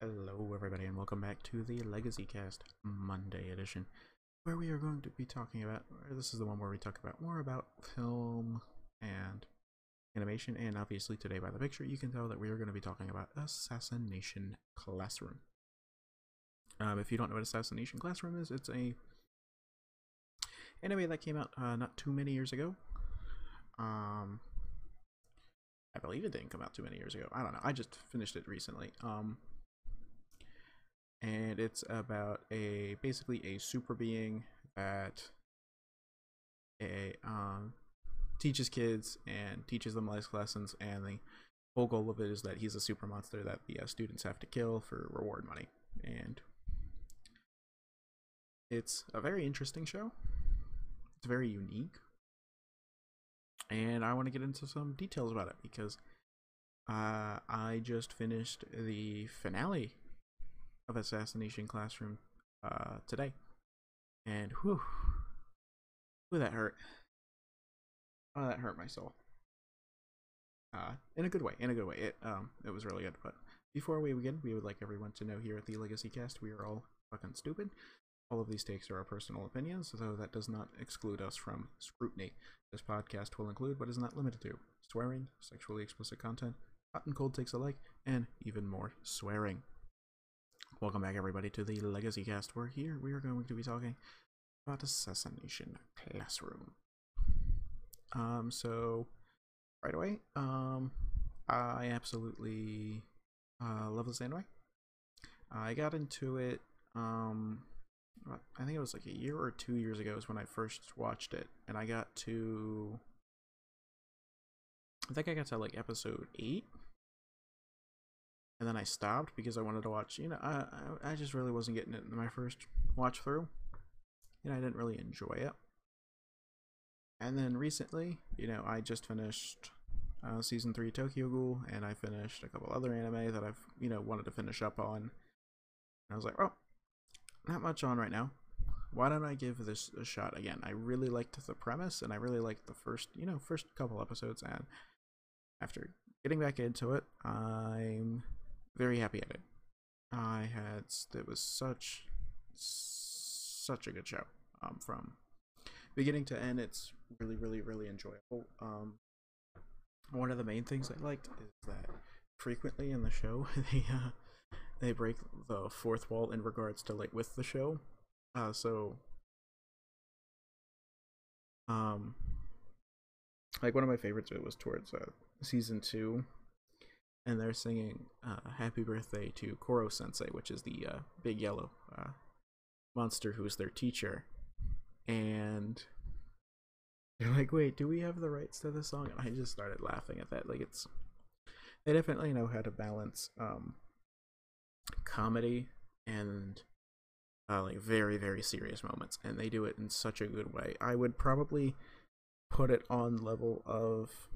Hello, everybody, and welcome back to the Legacy Cast Monday edition, where we are going to be talking about. This is the one where we talk about more about film and animation, and obviously today by the picture you can tell that we are going to be talking about Assassination Classroom. Um, if you don't know what Assassination Classroom is, it's a anime that came out uh, not too many years ago. Um, I believe it didn't come out too many years ago. I don't know. I just finished it recently. Um, and it's about a basically a super being that a um teaches kids and teaches them life lessons and the whole goal of it is that he's a super monster that the uh, students have to kill for reward money. And it's a very interesting show. It's very unique. And i want to get into some details about it because uh, i just finished the finale of Assassination Classroom uh, today, and whew, whew, that hurt. Oh, that hurt my soul. Uh, in a good way. In a good way. It um, it was really good. But before we begin, we would like everyone to know here at the Legacy Cast, we are all fucking stupid. All of these takes are our personal opinions, though that does not exclude us from scrutiny. This podcast will include, but is not limited to, swearing, sexually explicit content, hot and cold takes alike, and even more swearing. Welcome back, everybody, to the Legacy Cast. We're here. We are going to be talking about Assassination Classroom. Um, so right away, um, I absolutely uh, love this anime. I got into it. Um, I think it was like a year or two years ago is when I first watched it, and I got to. I think I got to like episode eight and then I stopped because I wanted to watch. You know, I I just really wasn't getting it in my first watch through. and I didn't really enjoy it. And then recently, you know, I just finished uh, season three Tokyo Ghoul, and I finished a couple other anime that I've you know wanted to finish up on. And I was like, oh, not much on right now. Why don't I give this a shot again? I really liked the premise, and I really liked the first, you know, first couple episodes. And after getting back into it, I'm very happy at it. I had it was such such a good show um, from beginning to end. It's really really really enjoyable. Um, one of the main things I liked is that frequently in the show they uh, they break the fourth wall in regards to like with the show. Uh, so um like one of my favorites it was towards uh, season two and they're singing uh, "Happy Birthday" to Koro Sensei, which is the uh, big yellow uh, monster who's their teacher, and they're like, "Wait, do we have the rights to this song?" And I just started laughing at that. Like, it's they definitely know how to balance um, comedy and uh, like very very serious moments, and they do it in such a good way. I would probably put it on level of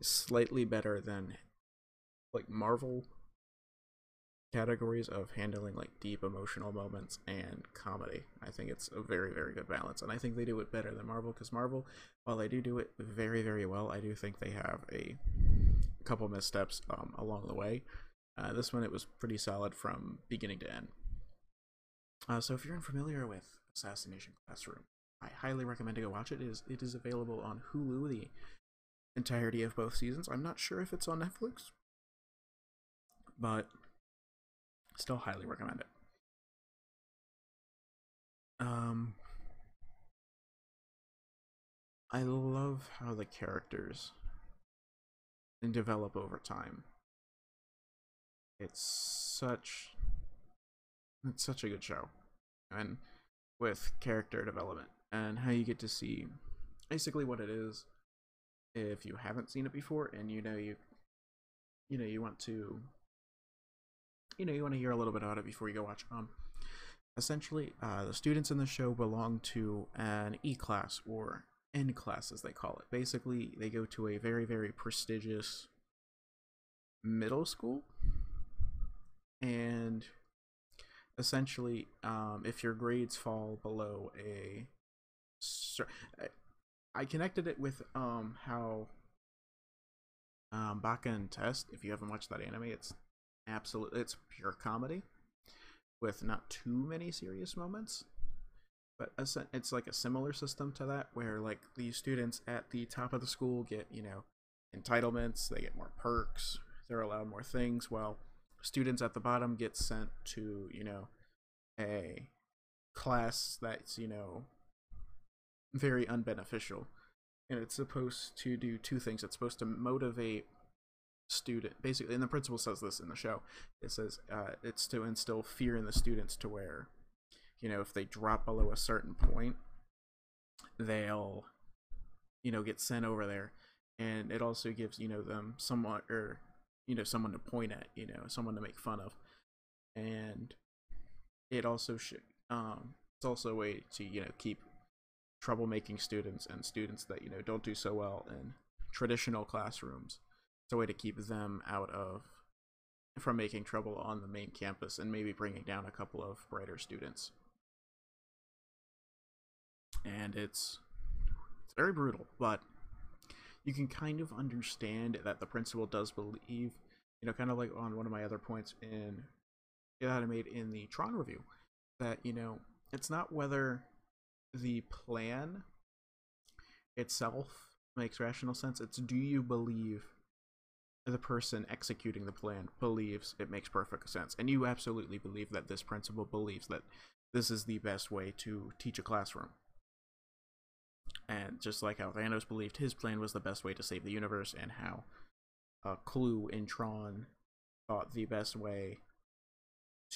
slightly better than like Marvel categories of handling like deep emotional moments and comedy. I think it's a very very good balance, and I think they do it better than Marvel because Marvel, while they do do it very very well, I do think they have a couple missteps um, along the way. Uh, this one it was pretty solid from beginning to end. Uh, so if you're unfamiliar with Assassination Classroom, I highly recommend to go watch it. It is it is available on Hulu the entirety of both seasons. I'm not sure if it's on Netflix but still highly recommend it. Um, I love how the characters and develop over time. It's such it's such a good show. And with character development and how you get to see basically what it is if you haven't seen it before and you know you you know you want to you know you want to hear a little bit about it before you go watch. Um, essentially, uh, the students in the show belong to an E class or N class, as they call it. Basically, they go to a very very prestigious middle school, and essentially, um, if your grades fall below a I connected it with um how um Baka and Test. If you haven't watched that anime, it's absolute it's pure comedy with not too many serious moments but it's like a similar system to that where like the students at the top of the school get you know entitlements they get more perks they're allowed more things while students at the bottom get sent to you know a class that's you know very unbeneficial. And it's supposed to do two things. It's supposed to motivate student basically and the principal says this in the show. It says uh, it's to instill fear in the students to where you know if they drop below a certain point they'll you know get sent over there. And it also gives you know them somewhat or you know someone to point at you know someone to make fun of. And it also should um it's also a way to you know keep troublemaking students and students that you know don't do so well in traditional classrooms it's a way to keep them out of from making trouble on the main campus and maybe bringing down a couple of brighter students and it's it's very brutal but you can kind of understand that the principal does believe, you know, kind of like on one of my other points in that I made in the Tron review, that you know it's not whether the plan itself makes rational sense. It's do you believe the person executing the plan believes it makes perfect sense, and you absolutely believe that this principal believes that this is the best way to teach a classroom. And just like how Thanos believed his plan was the best way to save the universe, and how uh, Clu in Tron thought the best way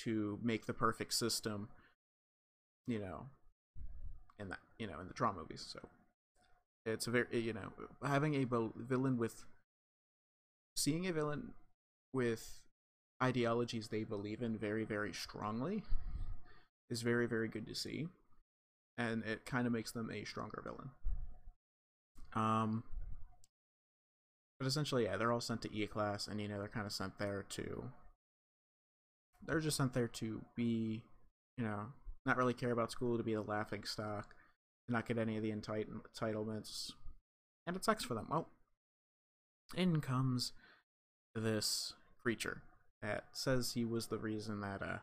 to make the perfect system, you know, in that, you know, in the Tron movies. So it's a very, you know, having a villain with, seeing a villain with ideologies they believe in very, very strongly is very, very good to see and it kind of makes them a stronger villain. Um, but essentially, yeah, they're all sent to E class, and you know they're kind of sent there to. They're just sent there to be, you know, not really care about school, to be the laughing stock, to not get any of the entitlements, and it sucks for them. Well, in comes this creature that says he was the reason that uh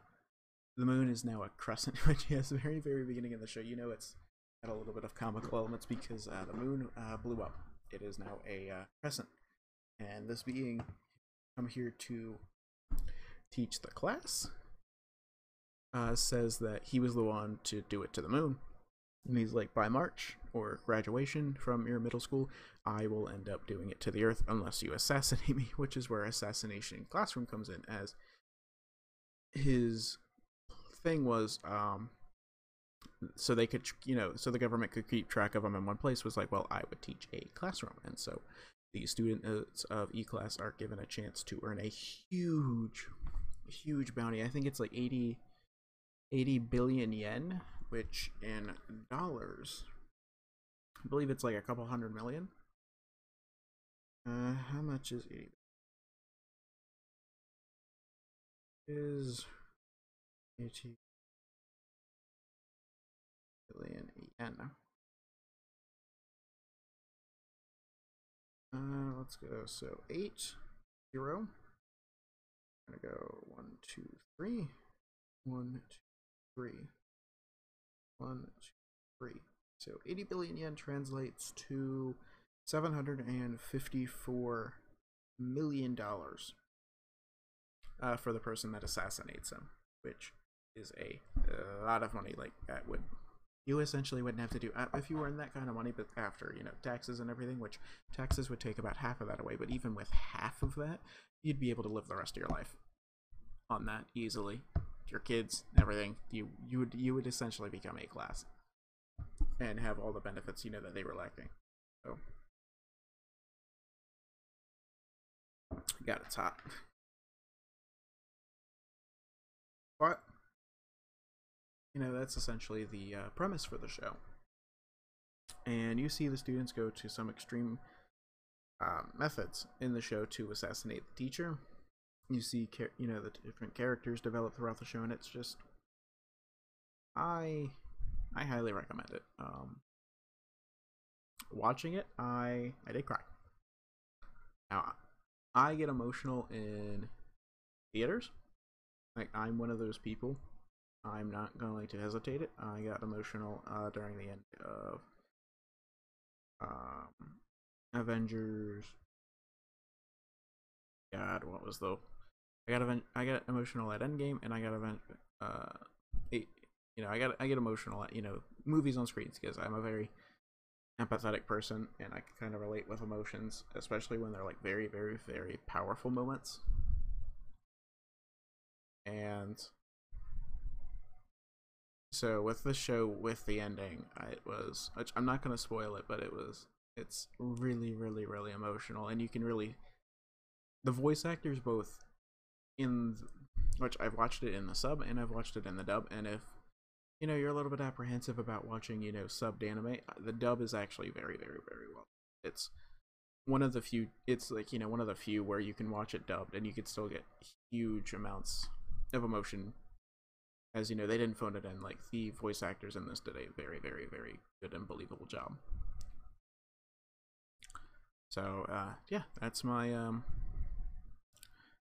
the moon is now a crescent, which is very, very beginning of the show. You know it's got a little bit of comical elements because uh, the moon uh, blew up. It is now a uh, crescent. And this being come here to teach the class uh, says that he was the one to do it to the moon. And he's like, by March or graduation from your middle school, I will end up doing it to the earth unless you assassinate me, which is where assassination classroom comes in as his thing was um so they could you know so the government could keep track of them in one place was like well i would teach a classroom. And so the students of e-class are given a chance to earn a huge huge bounty. I think it's like 80 80 billion yen which in dollars i believe it's like a couple hundred million uh how much is 80 is 80 billion yen. Uh, let's go. So eight zero. I'm gonna go one two three, one two three, one two three. So 80 billion yen translates to 754 million dollars uh, for the person that assassinates him, which is a, lot of money. Like that would you essentially wouldn't have to do uh, if you earn that kind of money, but after you know taxes and everything, which taxes would take about half of that away. But even with half of that, you'd be able to live the rest of your life on that easily. Your kids, everything, you you would you would essentially become a class and have all the benefits you know that they were lacking. So, got it's hot. But you know that's essentially the uh, premise for the show and you see the students go to some extreme uh, methods in the show to assassinate the teacher you see you know the different characters develop throughout the show and it's just i i highly recommend it um watching it i i did cry now i get emotional in theaters. Like I'm one of those people. I'm not going to hesitate it. I got emotional uh, during the end of um, Avengers. God, what was the? I got event. I got emotional at Endgame, and I got event. Uh, you know, I got I get emotional at you know movies on screens because I'm a very empathetic person, and I can kind of relate with emotions, especially when they're like very, very, very powerful moments. And so with the show, with the ending, it was. I'm not gonna spoil it, but it was. It's really, really, really emotional, and you can really. The voice actors both in which I've watched it in the sub and I've watched it in the dub, and if you know you're a little bit apprehensive about watching you know subbed anime, the dub is actually very, very, very well. It's one of the few. It's like you know one of the few where you can watch it dubbed and you can still get huge amounts of emotion as you know they didn't phone it in like the voice actors in this did a very very very good and believable job so uh yeah that's my um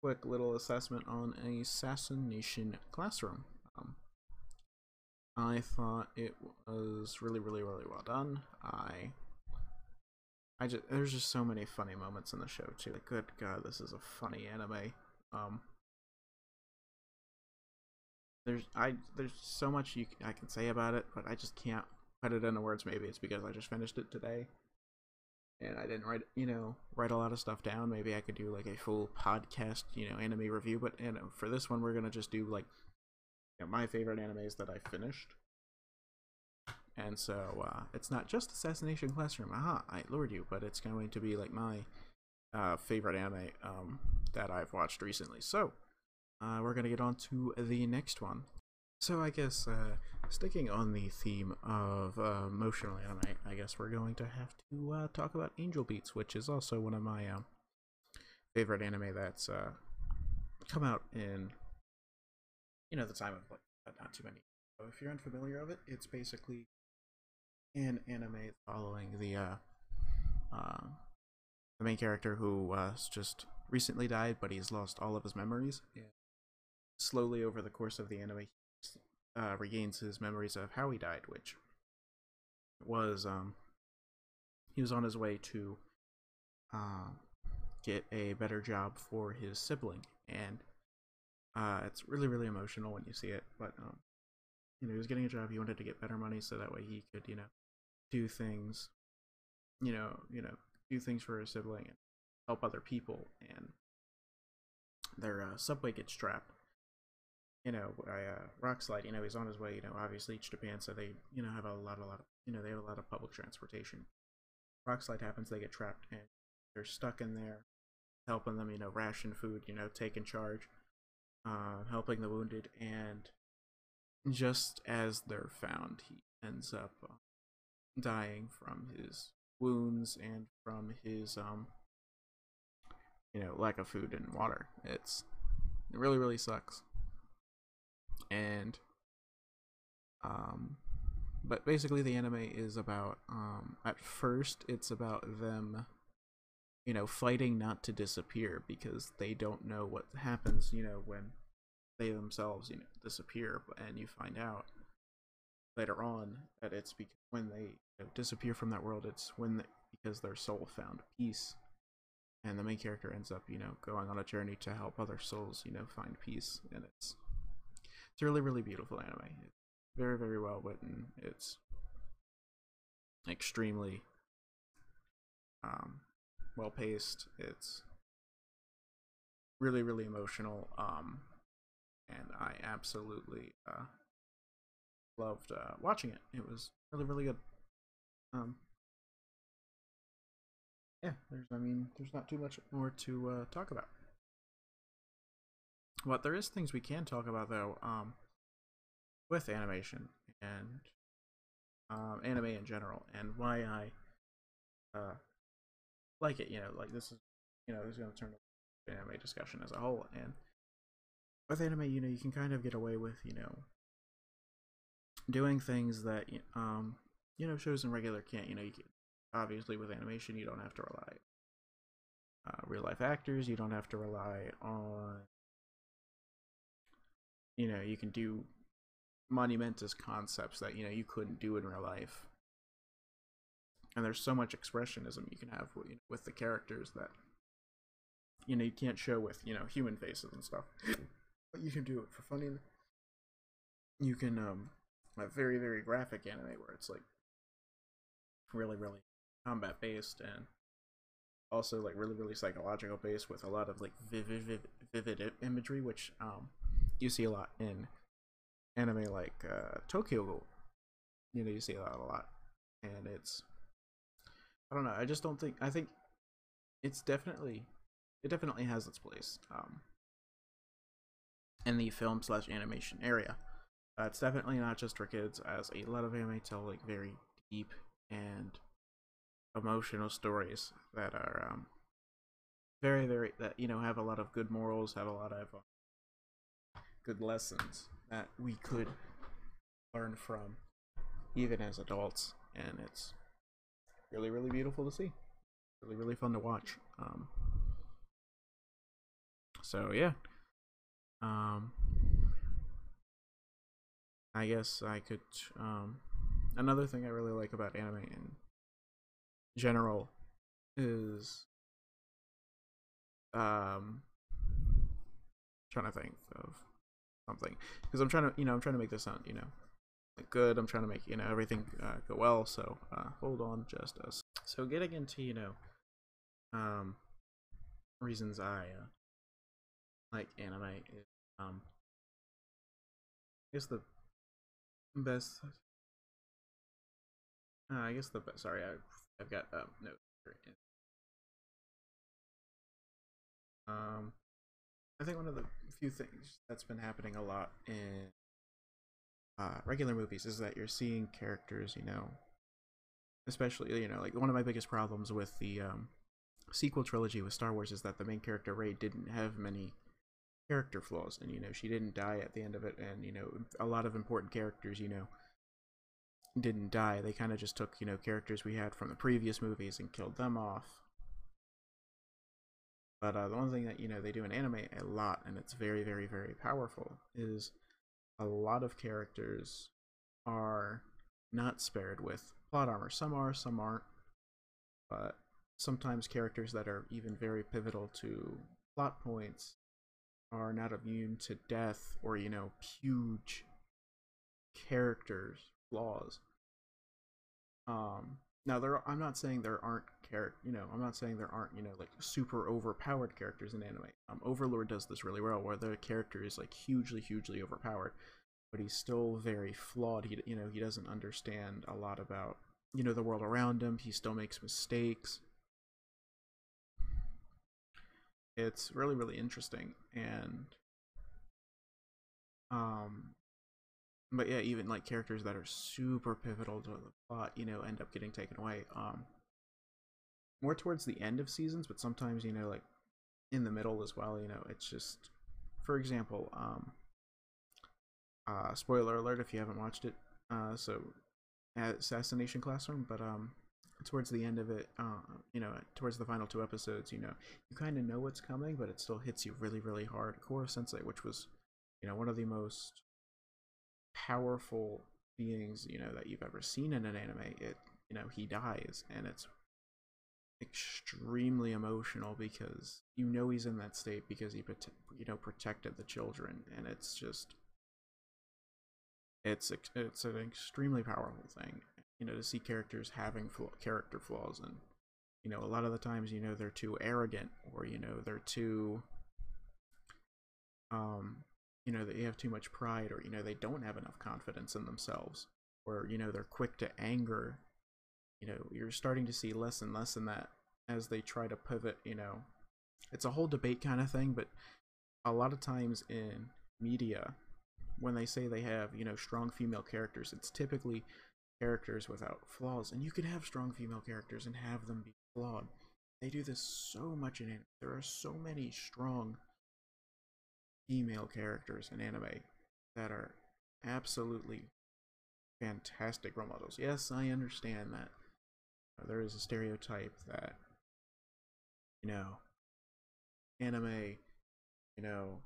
quick little assessment on assassination classroom um i thought it was really really really well done i i just there's just so many funny moments in the show too like good god this is a funny anime um there's I there's so much you I can say about it, but I just can't put it into words. Maybe it's because I just finished it today, and I didn't write you know write a lot of stuff down. Maybe I could do like a full podcast you know anime review, but and for this one we're gonna just do like you know, my favorite animes that I finished. And so uh, it's not just Assassination Classroom, aha, I lured you, but it's going to be like my uh, favorite anime um, that I've watched recently. So uh, we're gonna get on to the next one. So I guess uh, sticking on the theme of uh, emotional anime, I guess we're going to have to uh, talk about Angel Beats, which is also one of my uh, favorite anime that's come out in you know the time of like not too many. So if you're unfamiliar of it, it's basically an anime following the uh, uh, the main character who uh, just recently died, but he's lost all of his memories. Yeah slowly over the course of the anime uh, regains his memories of how he died, which was um, he was on his way to uh, get a better job for his sibling, and uh, it's really really emotional when you see it. But um, you know, he was getting a job. He wanted to get better money so that way he could you know do things, you know, you know, do things for his sibling and help other people. And their uh, subway gets trapped you know, I, uh, rock slide, you know, he's on his way, you know, obviously to Japan, so they, you know, have a lot, a lot of, you know, they have a lot of public transportation. Rock slide happens, they get trapped, and they're stuck in there, helping them, you know, ration food, you know, taking charge, uh, helping the wounded, and just as they're found, he ends up uh, dying from his wounds and from his, um, you know, lack of food and water. It's, it really, really sucks and um but basically the anime is about um at first it's about them you know fighting not to disappear because they don't know what happens you know when they themselves you know disappear and you find out later on that it's because when they you know, disappear from that world it's when because their soul found peace and the main character ends up you know going on a journey to help other souls you know find peace and it's it's really, really beautiful anime. It's very, very well written. It's extremely um, well paced. It's really, really emotional. Um, and I absolutely uh, loved uh, watching it. It was really, really good. Um, yeah, there's, I mean, there's not too much more to uh, talk about. But there is things we can talk about though, um, with animation and um, anime in general, and why I uh, like it. You know, like this is, you know, this is going to turn to anime discussion as a whole. And with anime, you know, you can kind of get away with, you know, doing things that, um, you know, shows in regular can't. You know, you can, obviously with animation, you don't have to rely uh, real life actors. You don't have to rely on you know you can do monumentous concepts that you know you couldn't do in real life and there's so much expressionism you can have with, with the characters that you know you can't show with you know human faces and stuff but you can do it for funny. You can um a very very graphic anime where it's like really really combat based and also like really really psychological based with a lot of like vivid vivid, vivid imagery which um you see a lot in anime like uh Tokyo Ghoul. You know you see that a lot. And it's I don't know I just don't think I think it's definitely it definitely has its place um in the film slash animation area. Uh, it's definitely not just for kids as a lot of anime tell like very deep and emotional stories that are um, very very that you know have a lot of good morals have a lot of uh, good lessons that we could learn from even as adults. And it's really really beautiful to see. Really really fun to watch. Um so yeah um i guess i could um another thing i really like about anime in general is um trying to think of something because i'm trying to you know i'm trying to make this sound you know good i'm trying to make you know everything uh, go well so uh, hold on just us so getting into you know um reasons i uh, like anime is um i guess the best uh, i guess the best sorry i I've got um, notes. Um, I think one of the few things that's been happening a lot in uh, regular movies is that you're seeing characters, you know, especially you know, like one of my biggest problems with the um, sequel trilogy with Star Wars is that the main character Rey didn't have many character flaws, and you know, she didn't die at the end of it, and you know, a lot of important characters, you know, didn't die. They kind of just took, you know, characters we had from the previous movies and killed them off. But uh, the one thing that, you know, they do in anime a lot, and it's very, very, very powerful, is a lot of characters are not spared with plot armor. Some are, some aren't. But sometimes characters that are even very pivotal to plot points are not immune to death or, you know, huge characters flaws. Um, now there, I'm not saying there aren't character, you know, I'm not saying there aren't, you know, like super overpowered characters in anime. Um, Overlord does this really well, where the character is like hugely, hugely overpowered, but he's still very flawed. He, you know, he doesn't understand a lot about, you know, the world around him. He still makes mistakes. It's really, really interesting, and um, but yeah, even like characters that are super pivotal to the plot, you know, end up getting taken away. Um, more towards the end of seasons, but sometimes you know, like in the middle as well. You know, it's just, for example, um, uh, spoiler alert if you haven't watched it. Uh, so, Assassination Classroom, but um, towards the end of it, uh, you know, towards the final two episodes, you know, you kind of know what's coming, but it still hits you really, really hard. Koro Sensei, which was, you know, one of the most powerful beings you know that you've ever seen in an anime it you know he dies and it's extremely emotional because you know he's in that state because he you know protected the children and it's just it's it's an extremely powerful thing you know to see characters having character flaws and you know a lot of the times you know they're too arrogant or you know they're too um you know, they have too much pride or, you know, they don't have enough confidence in themselves or, you know, they're quick to anger. You know, you're starting to see less and less in that as they try to pivot, you know. It's a whole debate kind of thing, but a lot of times in media, when they say they have, you know, strong female characters, it's typically characters without flaws. And you can have strong female characters and have them be flawed. They do this so much in anime. There are so many strong female characters in anime that are absolutely fantastic role models. Yes, I understand that there is a stereotype that, you know, anime, you know,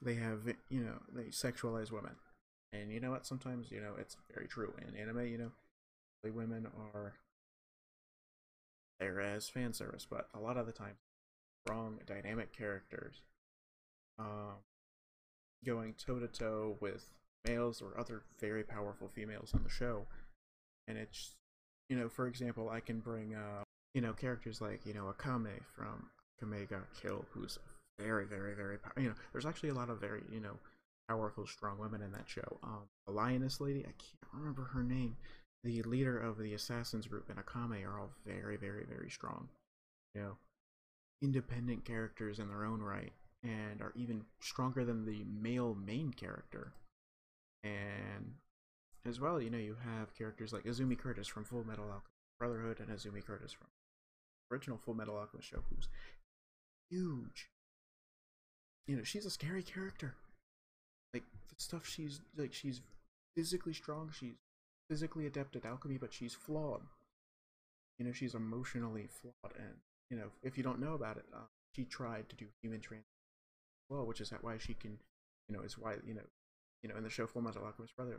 they have you know they sexualize women, and you know what? Sometimes you know it's very true in anime. You know, the women are there as fan service, but a lot of the time, strong dynamic characters, um, going toe to toe with males or other very powerful females on the show, and it's you know, for example, I can bring uh, you know characters like you know Akame from Akame ga Kill, who's very, very, very, powerful. you know, there's actually a lot of very, you know, powerful, strong women in that show. Um, the lioness lady, I can't remember her name. The leader of the assassins group and Akame are all very, very, very strong. You know, independent characters in their own right, and are even stronger than the male main character. And as well, you know, you have characters like Izumi Curtis from Full Metal Alchemist Brotherhood and Izumi Curtis from original Full Metal Alchemist show, who's huge you know she's a scary character like the stuff she's like she's physically strong she's physically adept at alchemy but she's flawed. You know she's emotionally flawed and you know if you don't know about it uh, she tried to do human trans well which is why she can you know is why you know you know in the show full metal alchemist brother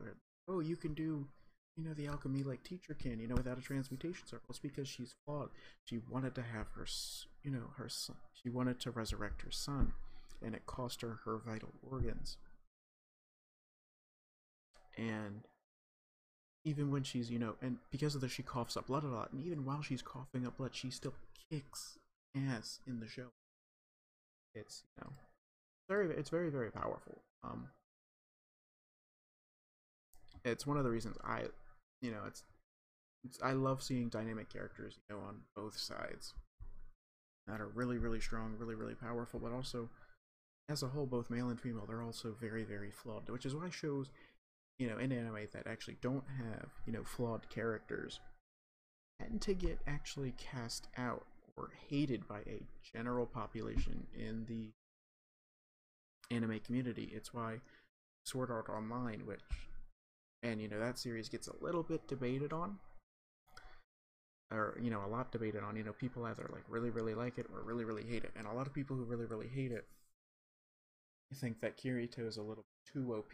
oh you can do you know the alchemy like teacher can you know without a transmutation circle. It's because she's flawed. She wanted to have her you know her son she wanted to resurrect her son and it cost her her vital organs. And even when she's, you know, and because of this, she coughs up blood a lot. And even while she's coughing up blood, she still kicks ass in the show. It's, you know, very, it's very, very powerful. Um, it's one of the reasons I, you know, it's, it's I love seeing dynamic characters, you know, on both sides that are really, really strong, really, really powerful, but also as a whole, both male and female, they're also very, very flawed, which is why shows, you know, in anime that actually don't have, you know, flawed characters tend to get actually cast out or hated by a general population in the anime community. It's why Sword Art Online, which, and you know, that series gets a little bit debated on, or you know, a lot debated on. You know, people either like really, really like it or really, really hate it, and a lot of people who really, really hate it think that Kirito is a little too OP,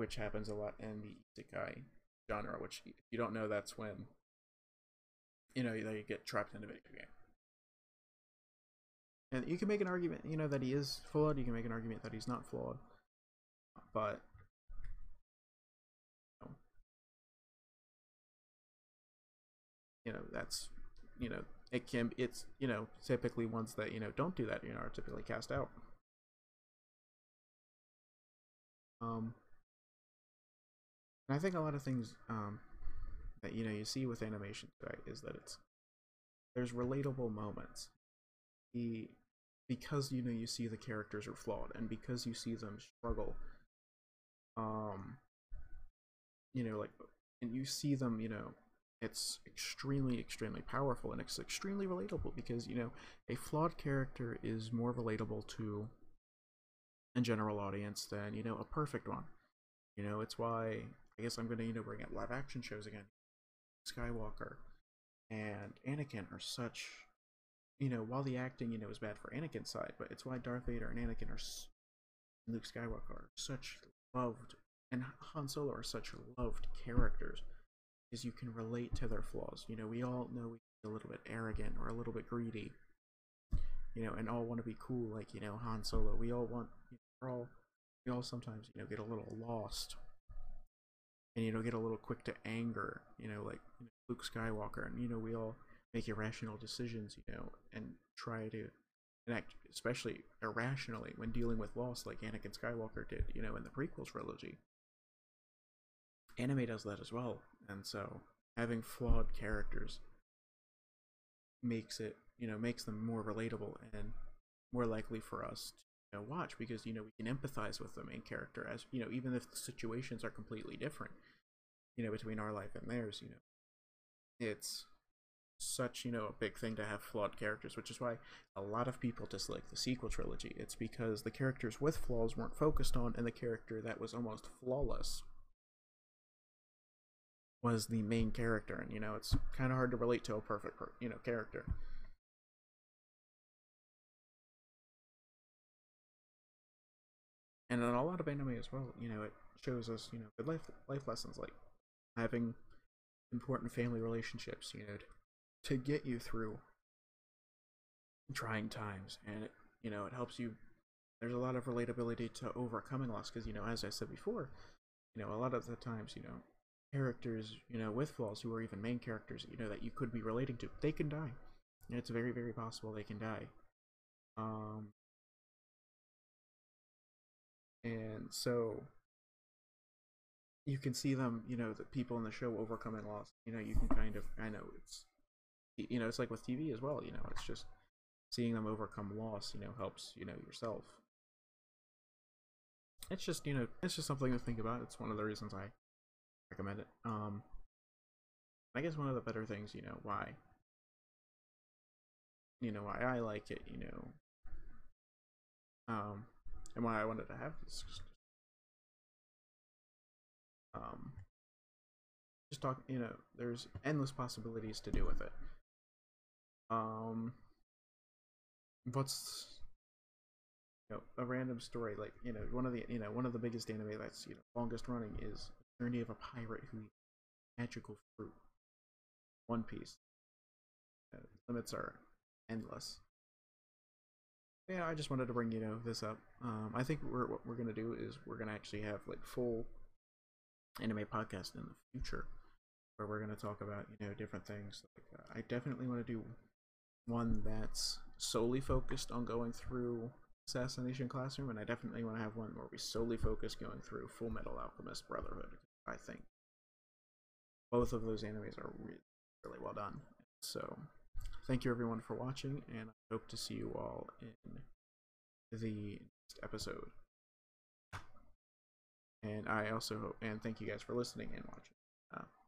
which happens a lot in the isekai genre. Which, if you don't know, that's when you know you get trapped in a video game. And you can make an argument, you know, that he is flawed. You can make an argument that he's not flawed, but you know that's you know it can it's you know typically ones that you know don't do that you know are typically cast out Um, and I think a lot of things um, that you know you see with animation today is that it's there's relatable moments. The because you know you see the characters are flawed and because you see them struggle. Um, you know, like, and you see them, you know, it's extremely, extremely powerful and it's extremely relatable because you know a flawed character is more relatable to a general audience than you know a perfect one. You know, it's why I guess I'm gonna you know bring up live action shows again. Skywalker and Anakin are such, you know, while the acting you know is bad for Anakin's side, but it's why Darth Vader and Anakin are, and Luke Skywalker are such loved, and Han Solo are such loved characters, because you can relate to their flaws. You know, we all know we're a little bit arrogant or a little bit greedy, you know, and all want to be cool, like you know Han Solo. We all want, you know, all, we all sometimes you know get a little lost, and you know get a little quick to anger, you know, like you know, Luke Skywalker, and you know we all make irrational decisions, you know, and try to act especially irrationally when dealing with loss, like Anakin Skywalker did, you know, in the prequel trilogy. Anime does that as well, and so having flawed characters makes it you know makes them more relatable and more likely for us know, watch because you know we can empathize with the main character as you know even if the situations are completely different you know between our life and theirs you know. It's such you know a big thing to have flawed characters which is why a lot of people dislike the sequel trilogy. It's because the characters with flaws weren't focused on and the character that was almost flawless was the main character and you know it's kind of hard to relate to a perfect you know character and in a lot of anime as well, you know, it shows us, you know, good life life lessons like having important family relationships, you know, to, to get you through trying times, and it, you know, it helps you. There's a lot of relatability to overcoming loss because, you know, as I said before, you know, a lot of the times, you know, characters, you know, with flaws who are even main characters, you know, that you could be relating to, they can die. And it's very, very possible they can die. Um, and so you can see them, you know, the people in the show overcoming loss. You know, you can kind of, I know it's, you know, it's like with TV as well. You know, it's just seeing them overcome loss. You know, helps you know yourself. It's just, you know, it's just something to think about. It's one of the reasons I recommend it. Um, I guess one of the better things, you know, why, you know, why I like it, you know, um, and why I wanted to have this. Um, just talk you know there's endless possibilities to do with it. Um what's you know a random story like you know one of the you know one of the biggest anime that's you know longest running is journey of a pirate who eats magical fruit. One piece. Uh, limits are endless yeah i just wanted to bring you know this up. Um i think we're what we're gonna do is we're gonna actually have like full anime podcast in the future where we're to talk about you know different things. Like uh, i definitely want to do one that's solely focused on going through assassination classroom and i definitely want to have one where we solely focus going through full metal alchemist brotherhood i think both of those animes are really, really well done. So thank you everyone for watching and i hope to see you all in the next episode and I also hope and thank you guys for listening and watching. Uh,